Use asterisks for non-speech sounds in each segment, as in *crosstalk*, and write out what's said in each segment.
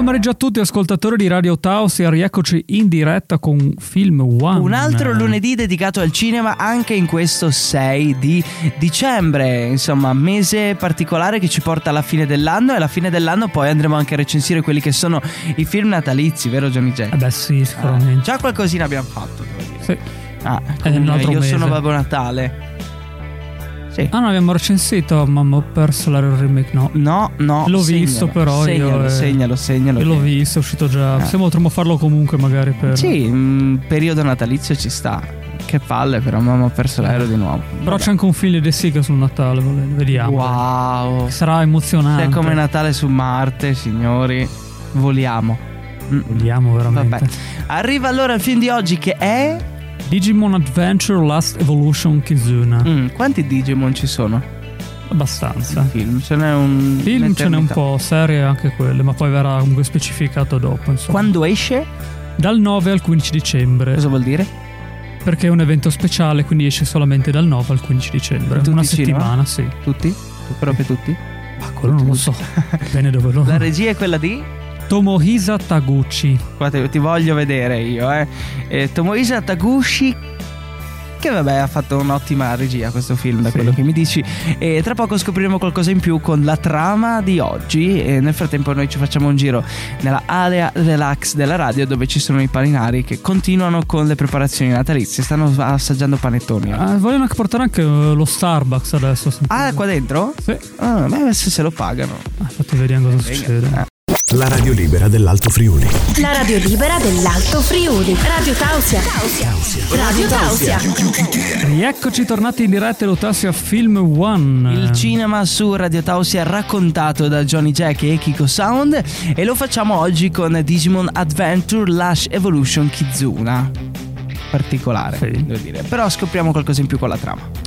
pomeriggio a tutti ascoltatori di Radio Tausia, rieccoci in diretta con Film One. Un altro lunedì dedicato al cinema anche in questo 6 di dicembre, insomma mese particolare che ci porta alla fine dell'anno e alla fine dell'anno poi andremo anche a recensire quelli che sono i film natalizi, vero Johnny J? Eh beh sì, sicuramente. Già qualcosina abbiamo fatto, devo dire. Sì. Ah, io mese. sono Babbo Natale. Sì. Ah no, abbiamo recensito, mamma ho perso la remake, no. No, no. L'ho segnalo, visto però segnalo, io, eh. Segnalo, segnalo. Io l'ho visto, è uscito già. Ah. Se potremmo farlo comunque magari per... Sì, mm, periodo natalizio ci sta. Che palle, però mamma ho perso l'aereo di nuovo. Però c'è anche un film di De Sica sul Natale, vediamo. Wow. Sarà emozionante. È come Natale su Marte, signori. Voliamo. Vediamo veramente. Vabbè. Arriva allora il film di oggi che è. Digimon Adventure Last Evolution Kizuna. Mm, quanti Digimon ci sono? Abbastanza. Film, ce n'è un. Film ce n'è un po', serie anche quelle, ma poi verrà comunque specificato dopo. Insomma. Quando esce? Dal 9 al 15 dicembre. Cosa vuol dire? Perché è un evento speciale, quindi esce solamente dal 9 al 15 dicembre. Tutti Una settimana, sì. Tutti? Proprio tutti? Ma quello non lo so. *laughs* Dipende dove lo. La regia è quella di. Tomohisa Taguchi. Guarda, ti voglio vedere io, eh. eh Tomohisa Taguchi. Che vabbè, ha fatto un'ottima regia questo film, da Sì. quello che mi dici. E tra poco scopriremo qualcosa in più con la trama di oggi. E nel frattempo, noi ci facciamo un giro nella area relax della radio, dove ci sono i paninari che continuano con le preparazioni natalizie. Stanno assaggiando panettoni. Ah, vogliono portare anche eh, lo Starbucks adesso. Ah, qua dentro? Sì. Ah, beh, adesso se lo pagano. Ah, infatti vediamo cosa succede. Eh. La radio libera dell'Alto Friuli. La radio libera dell'Alto Friuli. Radio Tausia. Radio Tausia. Rieccoci tornati in diretta e Tassia Film One. Il cinema su Radio Tausia raccontato da Johnny Jack e Kiko Sound e lo facciamo oggi con Digimon Adventure Lash Evolution Kizuna. Particolare, Sì. devo dire. Però scopriamo qualcosa in più con la trama.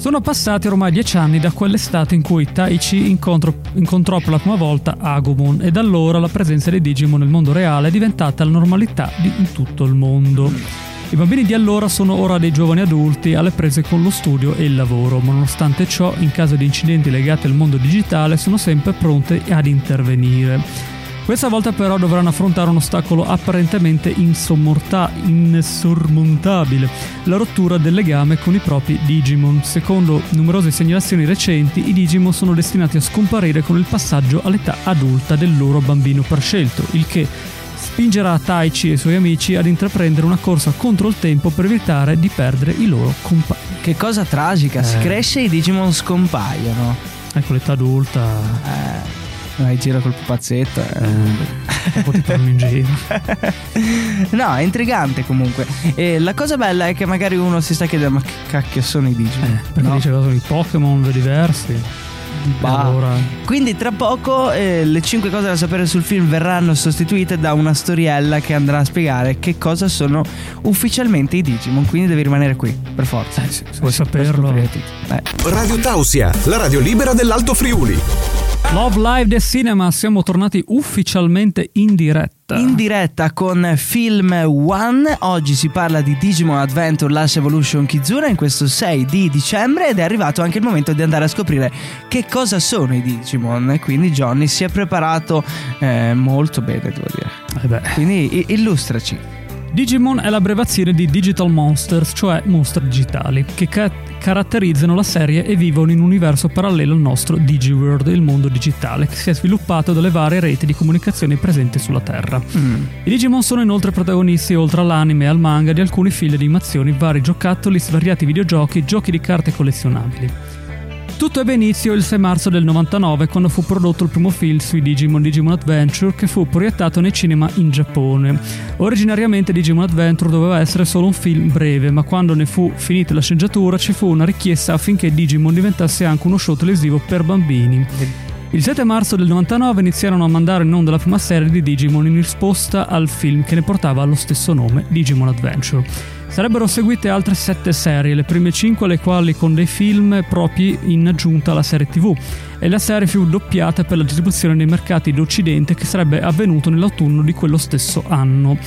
Sono passati ormai dieci anni da quell'estate in cui Taichi incontro- incontrò per la prima volta Agumon e da allora la presenza dei Digimon nel mondo reale è diventata la normalità di tutto il mondo. I bambini di allora sono ora dei giovani adulti alle prese con lo studio e il lavoro, ma nonostante ciò, in caso di incidenti legati al mondo digitale, sono sempre pronti ad intervenire. Questa volta però dovranno affrontare un ostacolo apparentemente insormontabile, la rottura del legame con i propri Digimon. Secondo numerose segnalazioni recenti, i Digimon sono destinati a scomparire con il passaggio all'età adulta del loro bambino prescelto, il che spingerà Taichi e i suoi amici ad intraprendere una corsa contro il tempo per evitare di perdere i loro compagni. Che cosa tragica, si Eh. cresce e i Digimon scompaiono. Ecco l'età adulta. Eh, vai in giro col pupazzetto. eh. Dopo ti prendono in giro. No, è intrigante comunque. E la cosa bella è che magari uno si sta chiedendo: ma che cacchio sono i Digimon? Eh, perché No? dice cosa sono i Pokémon diversi. Allora, Quindi tra poco eh, le 5 cose da sapere sul film verranno sostituite da una storiella che andrà a spiegare che cosa sono ufficialmente i Digimon. Quindi devi rimanere qui, per forza. Eh sì, se vuoi Per saperlo. Eh. Radio Tausia, la radio libera dell'Alto Friuli. Love Live del Cinema, siamo tornati ufficialmente in diretta. In diretta con Film One, oggi si parla di Digimon Adventure Lash Evolution Kizuna in questo 6 di dicembre ed è arrivato anche il momento di andare a scoprire che cosa sono i Digimon. E quindi Johnny si è preparato eh, molto bene, devo dire. Eh. Quindi illustraci. Digimon è l'abbreviazione di Digital Monsters, cioè mostri digitali, che ca- caratterizzano la serie e vivono in un universo parallelo al nostro DigiWorld, il mondo digitale, che si è sviluppato dalle varie reti di comunicazione presenti sulla Terra. Mm. I Digimon sono inoltre protagonisti, oltre all'anime e al manga, di alcuni film di animazioni, vari giocattoli, svariati videogiochi, giochi di carte collezionabili. Tutto ebbe inizio il 6 marzo del 99 quando fu prodotto il primo film sui Digimon Digimon Adventure che fu proiettato nei cinema in Giappone. Originariamente Digimon Adventure doveva essere solo un film breve, ma quando ne fu finita la sceneggiatura ci fu una richiesta affinché Digimon diventasse anche uno show televisivo per bambini. Il 7 marzo del 99 iniziarono a mandare in onda la prima serie di Digimon in risposta al film che ne portava lo stesso nome, Digimon Adventure. Sarebbero seguite altre sette serie, le prime cinque alle quali con dei film propri in aggiunta alla serie TV, e la serie fu doppiata per la distribuzione nei mercati d'Occidente che sarebbe avvenuto nell'autunno di quello stesso anno.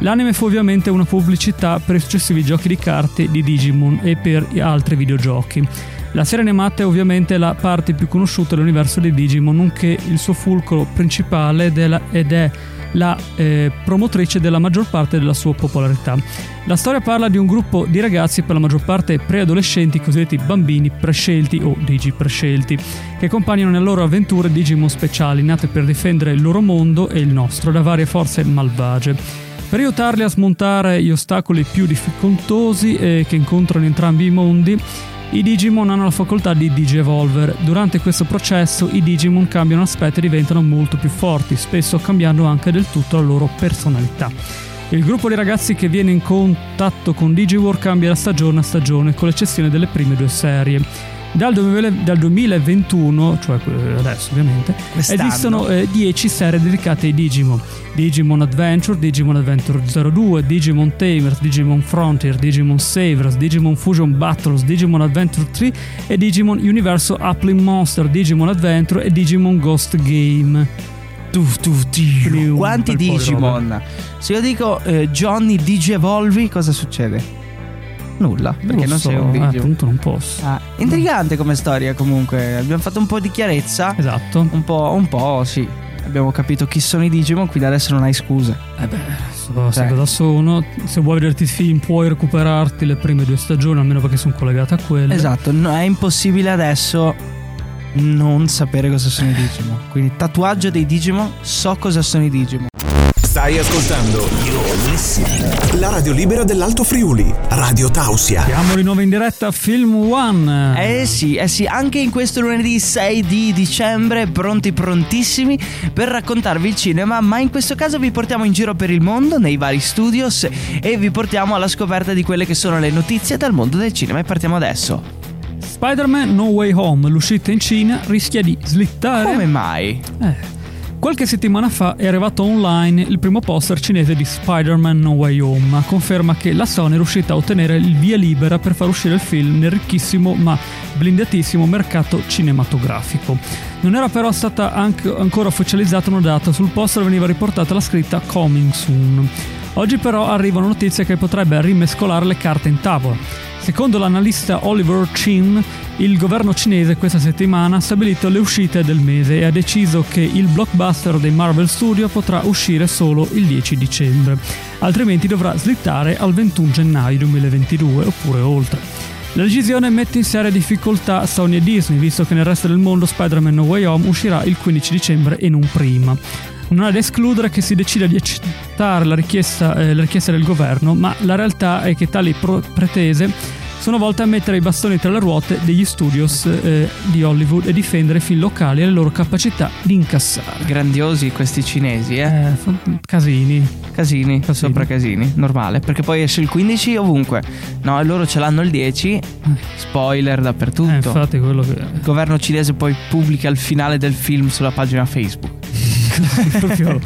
L'anime fu ovviamente una pubblicità per i successivi giochi di carte di Digimon e per altri videogiochi. La serie animata è ovviamente la parte più conosciuta dell'universo di Digimon, nonché il suo fulcro principale della- ed è la eh, promotrice della maggior parte della sua popolarità. La storia parla di un gruppo di ragazzi, per la maggior parte preadolescenti, cosiddetti bambini prescelti o digi prescelti, che accompagnano nelle loro avventure Digimon speciali, nate per difendere il loro mondo e il nostro da varie forze malvagie. Per aiutarli a smontare gli ostacoli più difficoltosi eh, che incontrano entrambi i mondi, i Digimon hanno la facoltà di Digievolver. Durante questo processo i Digimon cambiano aspetto e diventano molto più forti, spesso cambiando anche del tutto la loro personalità. Il gruppo di ragazzi che viene in contatto con Digiwar cambia da stagione a stagione, con l'eccezione delle prime due serie. Dal, 2000 dal 2021, cioè eh, adesso ovviamente, Quest'anno. esistono eh, 10 serie dedicate ai Digimon. Digimon Adventure, Digimon Adventure 02, Digimon Tamers, Digimon Frontier, Digimon Savers, Digimon Fusion Battles, Digimon Adventure 3 e Digimon Universo Uplink Monster, Digimon Adventure e Digimon Ghost Game. Tuf. Quindi un Quanti Digimon? Se io dico eh, Johnny Digievolvi, cosa succede? Nulla, perché non, so, sei un eh, video. appunto non posso. Ah, intrigante come storia comunque. Abbiamo fatto un po' di chiarezza. Esatto. Un po', un po', sì. Abbiamo capito chi sono i Digimon, quindi adesso non hai scuse. Eh beh, so, Cioè. cosa sono. Se vuoi vederti il film puoi recuperarti le prime due stagioni, almeno perché sono collegate a quelle. Esatto, no, è impossibile adesso non sapere cosa sono i Digimon. Quindi tatuaggio dei Digimon, so cosa sono i Digimon. Stai ascoltando la radio libera dell'Alto Friuli, Radio Tausia. Siamo di nuovo in diretta a Film One. Eh sì, eh sì, anche in questo lunedì 6 di dicembre, pronti prontissimi per raccontarvi il cinema, ma in questo caso vi portiamo in giro per il mondo, nei vari studios e vi portiamo alla scoperta di quelle che sono le notizie dal mondo del cinema e partiamo adesso. Spider-Man No Way Home, l'uscita in Cina, rischia di slittare. Come mai? Eh. Qualche settimana fa è arrivato online il primo poster cinese di Spider-Man No Way Home, a conferma che la Sony è riuscita a ottenere il via libera per far uscire il film nel ricchissimo ma blindatissimo mercato cinematografico. Non era però stata anche- ancora ufficializzata una data, sul poster veniva riportata la scritta Coming Soon. Oggi però arrivano notizie che potrebbe rimescolare le carte in tavola. Secondo l'analista Oliver Chin, il governo cinese questa settimana ha stabilito le uscite del mese e ha deciso che il blockbuster dei Marvel Studio potrà uscire solo il 10 dicembre, altrimenti dovrà slittare al 21 gennaio 2022 oppure oltre. La decisione mette in seria difficoltà Sony e Disney, visto che nel resto del mondo Spider-Man No Way Home uscirà il 15 dicembre e non prima. Non è da escludere che si decida di accettare la richiesta, eh, la richiesta del governo, ma la realtà è che tali pro- pretese sono volte a mettere i bastoni tra le ruote degli studios eh, di Hollywood e difendere i film locali e le loro capacità di incassare. Grandiosi questi cinesi, eh? Eh, casini. Casini, Casini. sopra casini, normale, perché poi esce il 15 ovunque. No, e loro ce l'hanno il 10. Spoiler dappertutto. Eh, infatti quello che... Il governo cinese poi pubblica il finale del film sulla pagina Facebook. *laughs* proprio...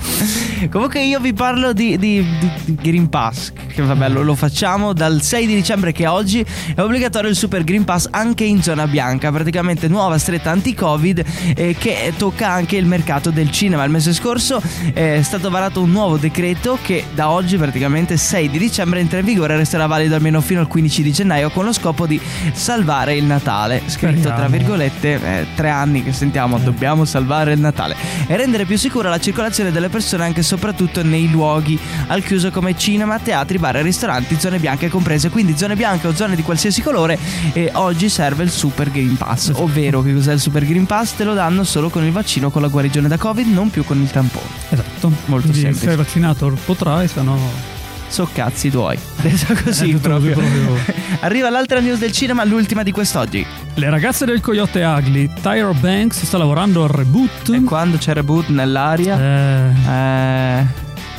Comunque io vi parlo di, di- di- di Green Pass, che vabbè lo, lo facciamo dal 6 di dicembre che è oggi, è obbligatorio il Super Green Pass anche in zona bianca, praticamente nuova stretta anti-Covid eh, che tocca anche il mercato del cinema. Il mese scorso eh, è stato varato un nuovo decreto che da oggi praticamente 6 di dicembre entra in vigore e resterà valido almeno fino al 15 di gennaio con lo scopo di salvare il Natale, scritto tra virgolette eh, tre anni che sentiamo dobbiamo salvare il Natale e rendere più sicura la circolazione delle persone anche e soprattutto nei luoghi al chiuso come cinema, teatri, bar e ristoranti, zone bianche comprese, quindi zone bianche o zone di qualsiasi colore e oggi serve il Super Green Pass, ovvero che cos'è il Super Green Pass? Te lo danno solo con il vaccino con la guarigione da Covid, non più con il tampone. Esatto. Molto Quindi semplice. Se sei vaccinato potrai, se no... So cazzi tuoi. *laughs* Detto così Eh, proprio. proprio. *laughs* Arriva l'altra news del cinema, l'ultima di quest'oggi. Le ragazze del Coyote Ugly, Tyra Banks sta lavorando al reboot. E quando c'è reboot nell'aria? Eh, Eh,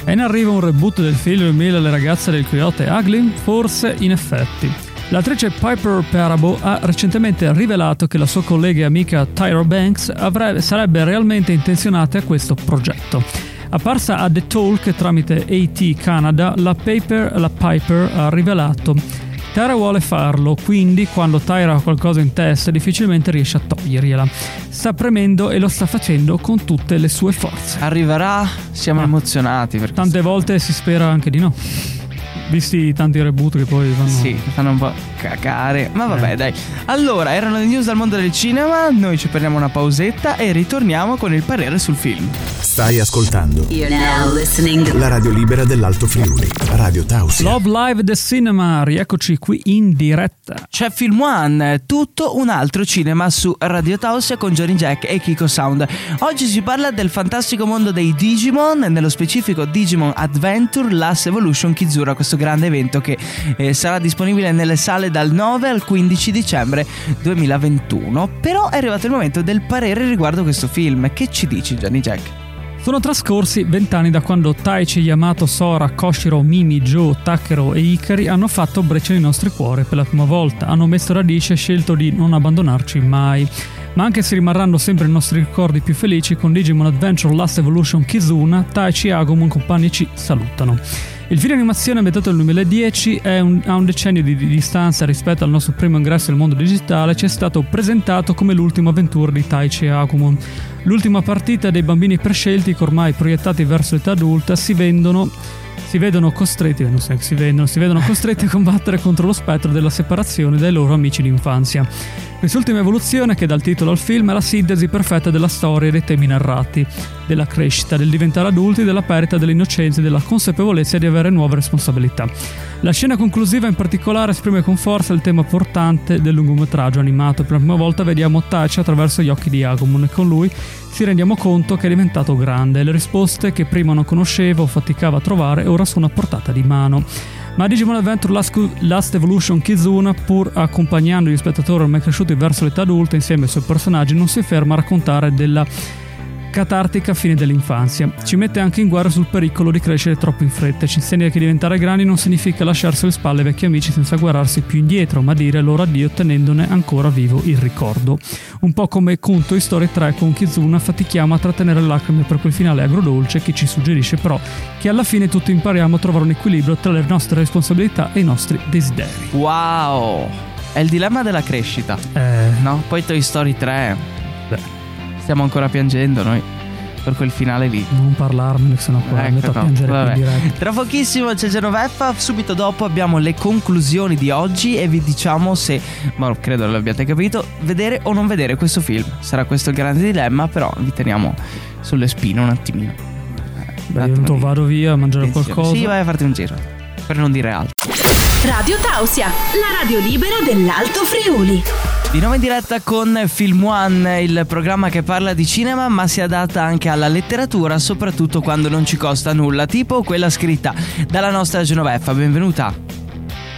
è in arrivo un reboot del film 2000 Le ragazze del Coyote Ugly? Forse, in effetti. L'attrice Piper Parabo ha recentemente rivelato che la sua collega e amica Tyra Banks avrebbe- sarebbe realmente intenzionata a questo progetto. Apparsa a The Talk tramite AT Canada, la, Paper- la Piper ha rivelato Tyra vuole farlo, quindi quando Tyra ha qualcosa in testa difficilmente riesce a togliergliela. Sta premendo e lo sta facendo con tutte le sue forze. Arriverà, siamo Ah. emozionati perché Tante volte si spera anche di no. Visti tanti reboot che poi vanno... Sì, fanno un po' cacare. Ma vabbè, Eh. dai. Allora, erano le news dal mondo del cinema. Noi ci prendiamo una pausetta e ritorniamo con il parere sul film. Stai ascoltando You're now listening to la radio libera dell'Alto Friuli, Radio Tausia. Love Live The Cinema, rieccoci qui in diretta. C'è Film One, tutto un altro cinema su Radio Tausia con Johnny Jack e Kiko Sound. Oggi si parla del fantastico mondo dei Digimon, nello specifico Digimon Adventure Last Evolution Kizura, questo grande evento che eh, sarà disponibile nelle sale dal 9 al 15 dicembre 2021. Però è arrivato il momento del parere riguardo questo film. Che ci dici Johnny Jack? Sono trascorsi vent'anni da quando Taichi, Yamato, Sora, Koshiro, Mimi, Joe, Takero e Ikari hanno fatto breccia nei nostri cuori per la prima volta, hanno messo radice e scelto di non abbandonarci mai. Ma anche se rimarranno sempre i nostri ricordi più felici, con Digimon Adventure Last Evolution Kizuna, Taichi e Agumon compagni ci salutano. Il film animazione ambientato nel 2010 è un- ha un decennio di, di distanza rispetto al nostro primo ingresso nel mondo digitale ci è stato presentato come l'ultima avventura di Taichi Agumon. L'ultima partita dei bambini prescelti che ormai proiettati verso l'età adulta si vendono si vedono costretti, non so, si vendono, si vedono costretti a combattere contro lo spettro della separazione dai loro amici d'infanzia. Quest'ultima evoluzione, che dà il titolo al film, è la sintesi perfetta della storia e dei temi narrati, della crescita, del diventare adulti, della perdita dell'innocenza e della consapevolezza di avere nuove responsabilità. La scena conclusiva in particolare esprime con forza il tema portante del lungometraggio animato. Per la prima volta vediamo Tachi attraverso gli occhi di Agumon e con lui ci rendiamo conto che è diventato grande le risposte che prima non conosceva o faticava a trovare ora sono a portata di mano. Ma Digimon Adventure Last, Last Evolution Kizuna, pur accompagnando gli spettatori ormai cresciuti verso l'età adulta insieme ai suoi personaggi, non si ferma a raccontare della catartica fine dell'infanzia. Ci mette anche in guardia sul pericolo di crescere troppo in fretta. Ci insegna che diventare grandi non significa lasciarsi alle spalle vecchi amici senza guardarsi più indietro, ma dire loro addio tenendone ancora vivo il ricordo. Un po' come con Toy Story 3 con Kizuna fatichiamo a trattenere lacrime per quel finale agrodolce che ci suggerisce però che alla fine tutti impariamo a trovare un equilibrio tra le nostre responsabilità e i nostri desideri. Wow! È il dilemma della crescita. Eh, No? Poi Toy Story 3. Beh. Stiamo ancora piangendo noi per quel finale lì. non parlarmene, sennò qua mi metto a Ecco, no, piangere vabbè. più diretto. Tra pochissimo c'è Genoveffa, subito dopo abbiamo le conclusioni di oggi e vi diciamo se, ma credo l'abbiate capito, vedere o non vedere questo film. Sarà questo il grande dilemma, però vi teniamo sulle spine un attimino. Eh, Beh, un io attimo vado via a mangiare attenzione. qualcosa. Sì, vai a farti un giro, per non dire altro. Radio Tausia, la radio libera dell'Alto Friuli. Di nuovo in diretta con Film One, il programma che parla di cinema ma si adatta anche alla letteratura, soprattutto quando non ci costa nulla, tipo quella scritta dalla nostra Genoveffa. Benvenuta.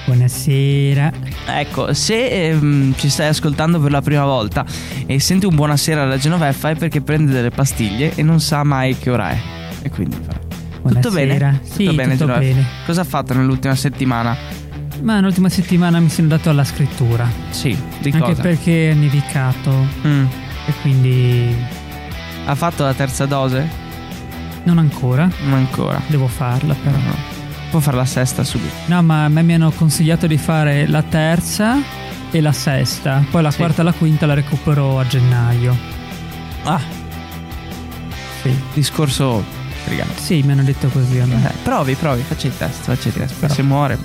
Buonasera. Ecco, se ehm, ci stai ascoltando per la prima volta e senti un buonasera alla Genoveffa è perché prende delle pastiglie e non sa mai che ora è. E quindi fa. Tutto bene? Buonasera. Sì, tutto Genoveffa? bene. Cosa ha fatto nell'ultima settimana? Ma l'ultima settimana mi sono dato alla scrittura. Sì, di anche cosa? perché è nevicato Mm. e quindi Ha fatto la terza dose? non ancora. Non ancora. Devo farla però. No. Può fare la sesta subito. No, ma a me mi hanno consigliato di fare la terza e la sesta. Poi la Sì. quarta e la quinta la recupero a gennaio. Ah, Sì. discorso brigante. Sì, mi hanno detto così a me. Eh, provi, provi, faccia il test, faccia il test. Però. se muore,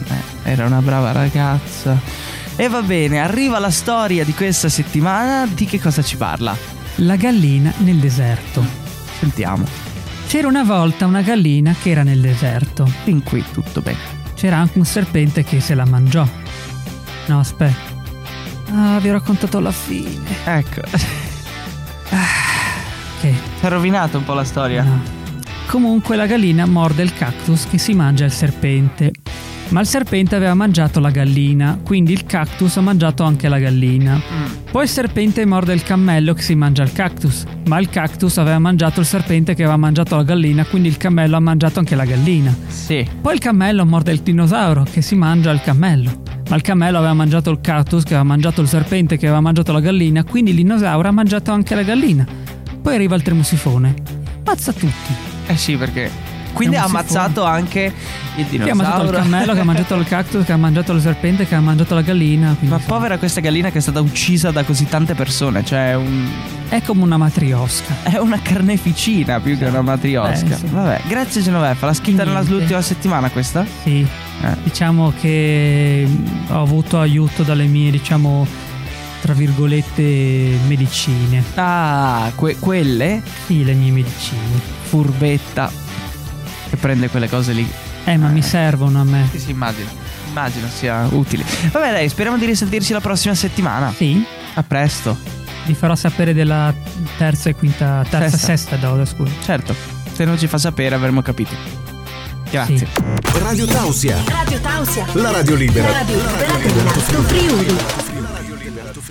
eh, era una brava ragazza. E va bene, arriva la storia di questa settimana. Di che cosa ci parla? La gallina nel deserto. Sentiamo. C'era una volta una gallina che era nel deserto. Fin qui tutto bene. C'era anche un serpente che se la mangiò. No, aspetta. Ah, vi ho raccontato la fine. Ecco, Che? si è rovinato un po' la storia. No. Comunque la gallina morde il cactus che si mangia il serpente. Ma il serpente aveva mangiato la gallina, quindi il cactus ha mangiato anche la gallina. Poi il serpente morde il cammello che si mangia il cactus, ma il cactus aveva mangiato il serpente che aveva mangiato la gallina, quindi il cammello ha mangiato anche la gallina. Sì. Poi il cammello morde il dinosauro che si mangia il cammello. Ma il cammello aveva mangiato il cactus che aveva mangiato il serpente che aveva mangiato la gallina, quindi il dinosauro ha mangiato anche la gallina. Poi arriva il tremusifone. Mazza tutti. Eh sì, perché. Quindi È ha ammazzato anche il Che ha mangiato il dinosauro. cammello, che ha mangiato il cactus, che ha mangiato il serpente, che ha mangiato la gallina. quindi, Ma insomma, povera questa gallina che è stata uccisa da così tante persone. Cioè, un- È come una matriosca. è una carneficina più che una matriosca. Eh, sì. Vabbè, grazie Genoveffa. L'ha scritta Niente. nell'ultima settimana questa? Sì. Eh. Diciamo che ho avuto aiuto dalle mie, diciamo, tra virgolette, medicine. Ah, que- quelle? Sì, le mie medicine. Furbetta. Che prende quelle cose lì. Eh, ma mi servono a me. Sì, sì, immagino. Immagino sia utile. Vabbè, dai, speriamo di risentirci la prossima settimana. Sì. A presto. Vi farò sapere della terza e quinta, terza Sesta. e sesta dose, scusa. Certo, se non ci fa sapere avremo capito. Grazie. Sì. Radio Tausia, Radio Tausia. la radio libera. La radio libera dell'Alto Friuli.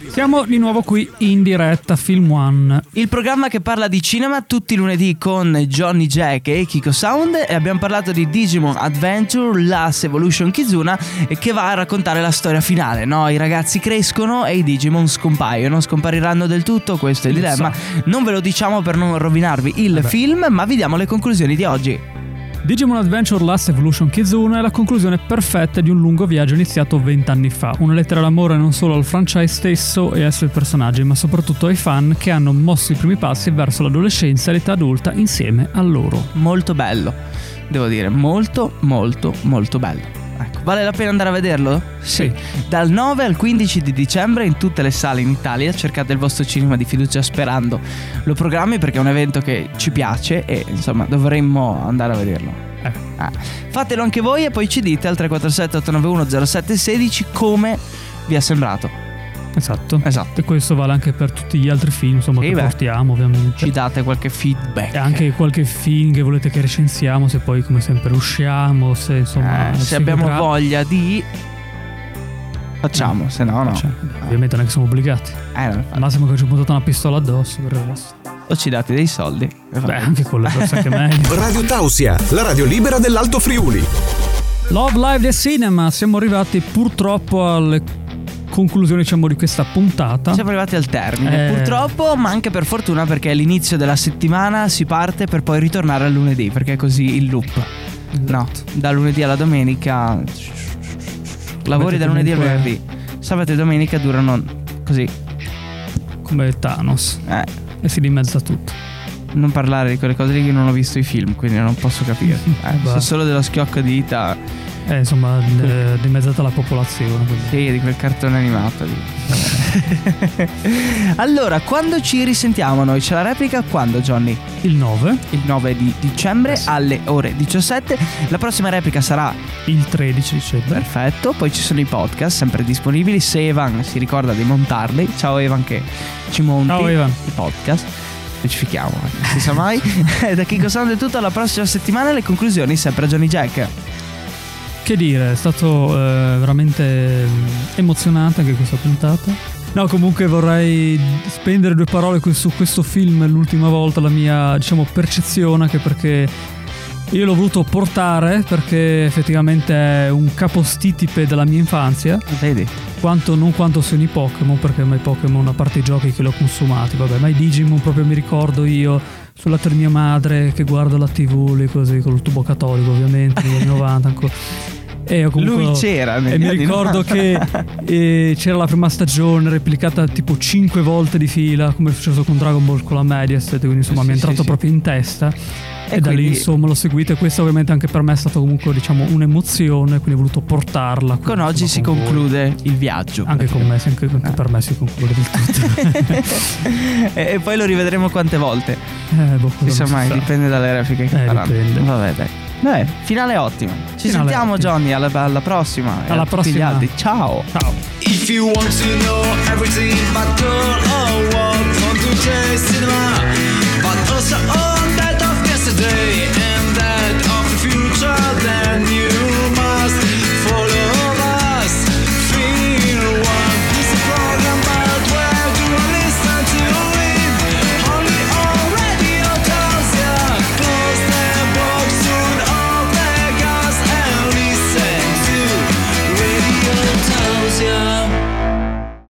Siamo di nuovo qui in diretta Film One. Il programma che parla di cinema tutti i lunedì con Johnny Jack e Kiko Sound e abbiamo parlato di Digimon Adventure, Last Evolution Kizuna e che va a raccontare la storia finale, no? I ragazzi crescono e i Digimon scompaiono, scompariranno del tutto, questo è il dilemma. Non ve lo diciamo per non rovinarvi il Vabbè. film, ma vi diamo le conclusioni di oggi. Digimon Adventure Last Evolution Kizuna è la conclusione perfetta di un lungo viaggio iniziato vent'anni fa. Una lettera d'amore non solo al franchise stesso e ai suoi personaggi, ma soprattutto ai fan che hanno mosso i primi passi verso l'adolescenza e l'età adulta insieme a loro. Molto bello, devo dire, molto molto molto bello. Ecco, vale la pena andare a vederlo? Sì. Dal 9 al 15 di dicembre in tutte le sale in Italia cercate il vostro cinema di fiducia sperando lo programmi perché è un evento che ci piace e insomma dovremmo andare a vederlo. Eh. Ah. Fatelo anche voi e poi ci dite al 347 891 0716 come vi è sembrato. Esatto. Esatto. E questo vale anche per tutti gli altri film, insomma, che beh. portiamo ovviamente. Ci date qualche feedback. E anche qualche film che volete che recensiamo, se poi come sempre usciamo, se insomma... Eh, se abbiamo vedrà. voglia di facciamo, se no no. Cioè, ovviamente non è che siamo obbligati. Eh, no. Al massimo che ci ho puntato una pistola addosso per il resto. o ci date dei soldi. Beh, anche quello forse anche *laughs* meglio. Radio Tausia, la radio libera dell'Alto Friuli. Love Live del Cinema, siamo arrivati purtroppo alle conclusioni diciamo di questa puntata. Siamo arrivati al termine, Eh. purtroppo, ma anche per fortuna perché all'inizio della settimana si parte per poi ritornare al lunedì, perché è così il loop. No, da lunedì alla domenica. Lavori da lunedì al venerdì. Sabato e domenica durano così. Come Thanos. Eh, E si dimezza tutto. non parlare di quelle cose lì che non ho visto i film, quindi non posso capire. *laughs* Eh, so solo dello schiocco di dita Eh, insomma, eh, dimezzata la popolazione. quindi. sì, di quel cartone animato lì. *laughs* allora, quando ci risentiamo noi? C'è la replica quando, Johnny? Il 9, il 9 di dicembre Eh sì. alle ore 17. La prossima replica sarà il 13 dicembre. perfetto. Poi ci sono i podcast sempre disponibili. Se Evan si ricorda di montarli, ciao Evan che ci monti Ciao, Evan. i podcast. Specifichiamo, eh, non si sa mai. *laughs* *laughs* da Kiko Sound è tutto. La prossima settimana le conclusioni sempre a Johnny Jack. Che dire, è stato eh, veramente mm, emozionante anche questa puntata. No, comunque vorrei spendere due parole su questo film l'ultima volta, la mia, diciamo, percezione, anche perché io l'ho voluto portare perché effettivamente è un capostitipe della mia infanzia, Vedi? quanto, non quanto siano i Pokémon, perché mai Pokémon, a parte i giochi che li ho consumati, vabbè, ma i Digimon proprio mi ricordo io sulla di mia madre che guardo la tv lì così con il tubo catolico ovviamente negli anni 90 ancora. E comunque- Lui c'era e mi ricordo 90. che eh, c'era la prima stagione replicata tipo 5 volte di fila come è successo con Dragon Ball con la Mediaset quindi insomma Sì, mi è sì, entrato sì. proprio in testa e, E da lì quindi- insomma l'ho seguito e questo ovviamente anche per me è stato comunque diciamo un'emozione quindi ho voluto portarla Con oggi insomma, si con voi. conclude il viaggio. anche con me anche, anche per me si conclude del tutto *laughs* e, e poi lo rivedremo quante volte. eh, boh, non mai, sa. dipende dalle repliche che Eh, faranno. dipende. Vabbè, dai. Vabbè, finale ottimo. Ci Finale sentiamo, ottimo. Johnny. Alla, alla prossima. Alla prossima. altri. Ciao. ciao If you want to know everything about girl or what, want to day.